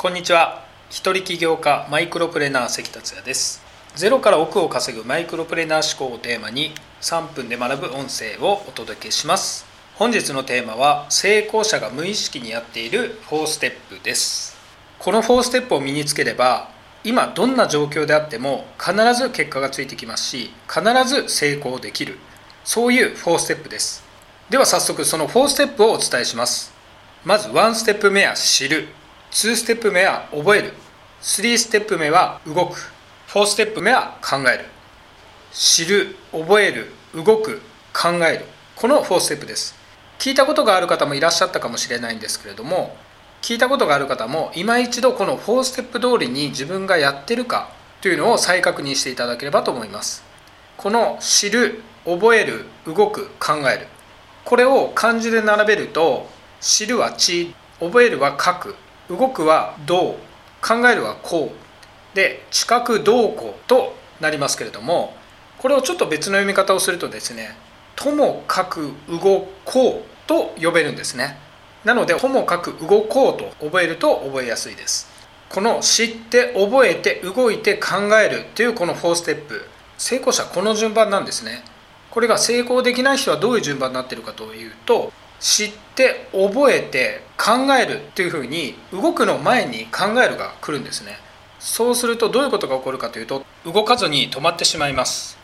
こんにちは。一人起業家マイクロプレーナー関達也です。ゼロから億を稼ぐマイクロプレーナー思考をテーマに3分で学ぶ音声をお届けします。本日のテーマは成功者が無意識にやっている4ステップです。この4ステップを身につければ今どんな状況であっても必ず結果がついてきますし必ず成功できる。そういう4ステップです。では早速その4ステップをお伝えします。まず1ステップ目は知る。2ステップ目は覚える3ステップ目は動く4ステップ目は考える知る覚える動く考えるこの4ステップです聞いたことがある方もいらっしゃったかもしれないんですけれども聞いたことがある方も今一度この4ステップ通りに自分がやってるかというのを再確認していただければと思いますこの知る覚える動く考えるこれを漢字で並べると知るは知覚えるは書く動くはどう考えるはこう。で知覚どうこうとなりますけれどもこれをちょっと別の読み方をするとですねともかく動こうと呼べるんですね。なのでともかく動こうと覚えると覚えやすいです。この知って覚えて動いて考えるというこの4ステップ。成功者この順番なんですね。これが成功できない人はどういう順番になってるかというと知って覚えて考えるっていうふうに動くの前に考えるが来るんですね。そうするとどういうことが起こるかというと動かずに止まってしまいます。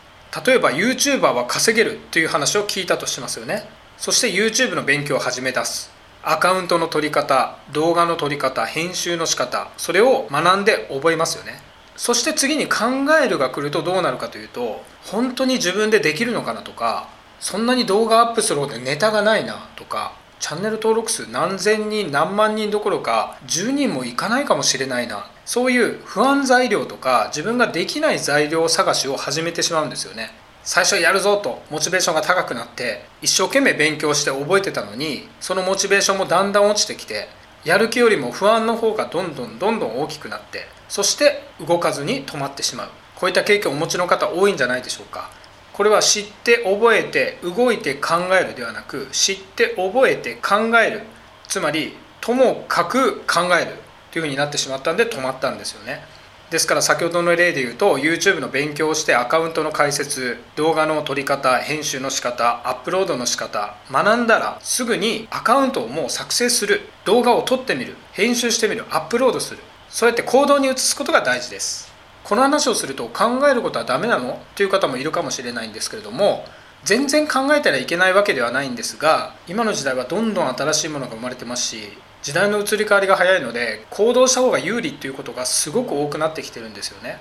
例えば YouTuber は稼げるっていう話を聞いたとしますよね。そして YouTube の勉強を始め出す。アカウントの取り方動画の撮り方編集の仕方それを学んで覚えますよね。そして次に考えるが来るとどうなるかというと本当に自分でできるのかなとかそんなに動画アップするほどネタがないなとかチャンネル登録数何千人何万人どころか10人もいかないかもしれないなそういう不安材料とか自分ができない材料探しを始めてしまうんですよね。最初やるぞとモチベーションが高くなって一生懸命勉強して覚えてたのにそのモチベーションもだんだん落ちてきてやる気よりも不安の方がどんどんどんどん大きくなってそして動かずに止まってしまう。こういった経験をお持ちの方多いんじゃないでしょうか。これは知って覚えて動いて考えるではなく知って覚えて考える。つまりともかく考えるというふうになってしまったんで止まったんですよね。ですから先ほどの例で言うと YouTube の勉強をしてアカウントの解説動画の撮り方編集の仕方アップロードの仕方学んだらすぐにアカウントをもう作成する。動画を撮ってみる。編集してみる。アップロードする。そうやって行動に移すことが大事です。この話をすると考えることはダメなの？っていう方もいるかもしれないんですけれども全然考えたらいけないわけではないんですが今の時代はどんどん新しいものが生まれてますし時代の移り変わりが早いので行動した方が有利っていうことがすごく多くなってきてるんですよね。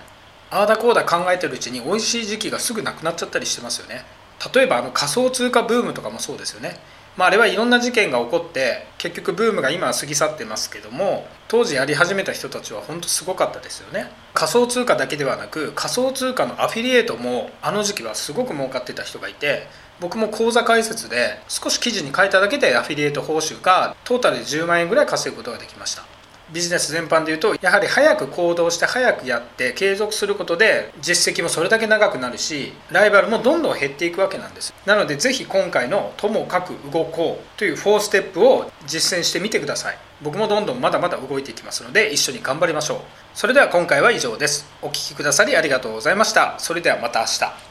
ああだこうだ考えてるうちに美味しい時期がすぐなくなっちゃったりしてますよね。例えばあの仮想通貨ブームとかもそうですよね。まあ、あれはいろんな事件が起こって結局ブームが今は過ぎ去ってますけども当時やり始めた人たちは本当すごかったですよね。仮想通貨だけではなく仮想通貨のアフィリエイトもあの時期はすごく儲かってた人がいて僕も口座開設で少し記事に書いただけでアフィリエイト報酬がトータルで10万円ぐらい稼ぐことができました。ビジネス全般でいうとやはり早く行動して早くやって継続することで実績もそれだけ長くなるしライバルもどんどん減っていくわけなんです。なのでぜひ今回の「ともかく動こう」という4ステップを実践してみてください。僕もどんどんまだまだ動いていきますので一緒に頑張りましょう。それでは今回は以上です。お聴きくださりありがとうございました。それではまた明日。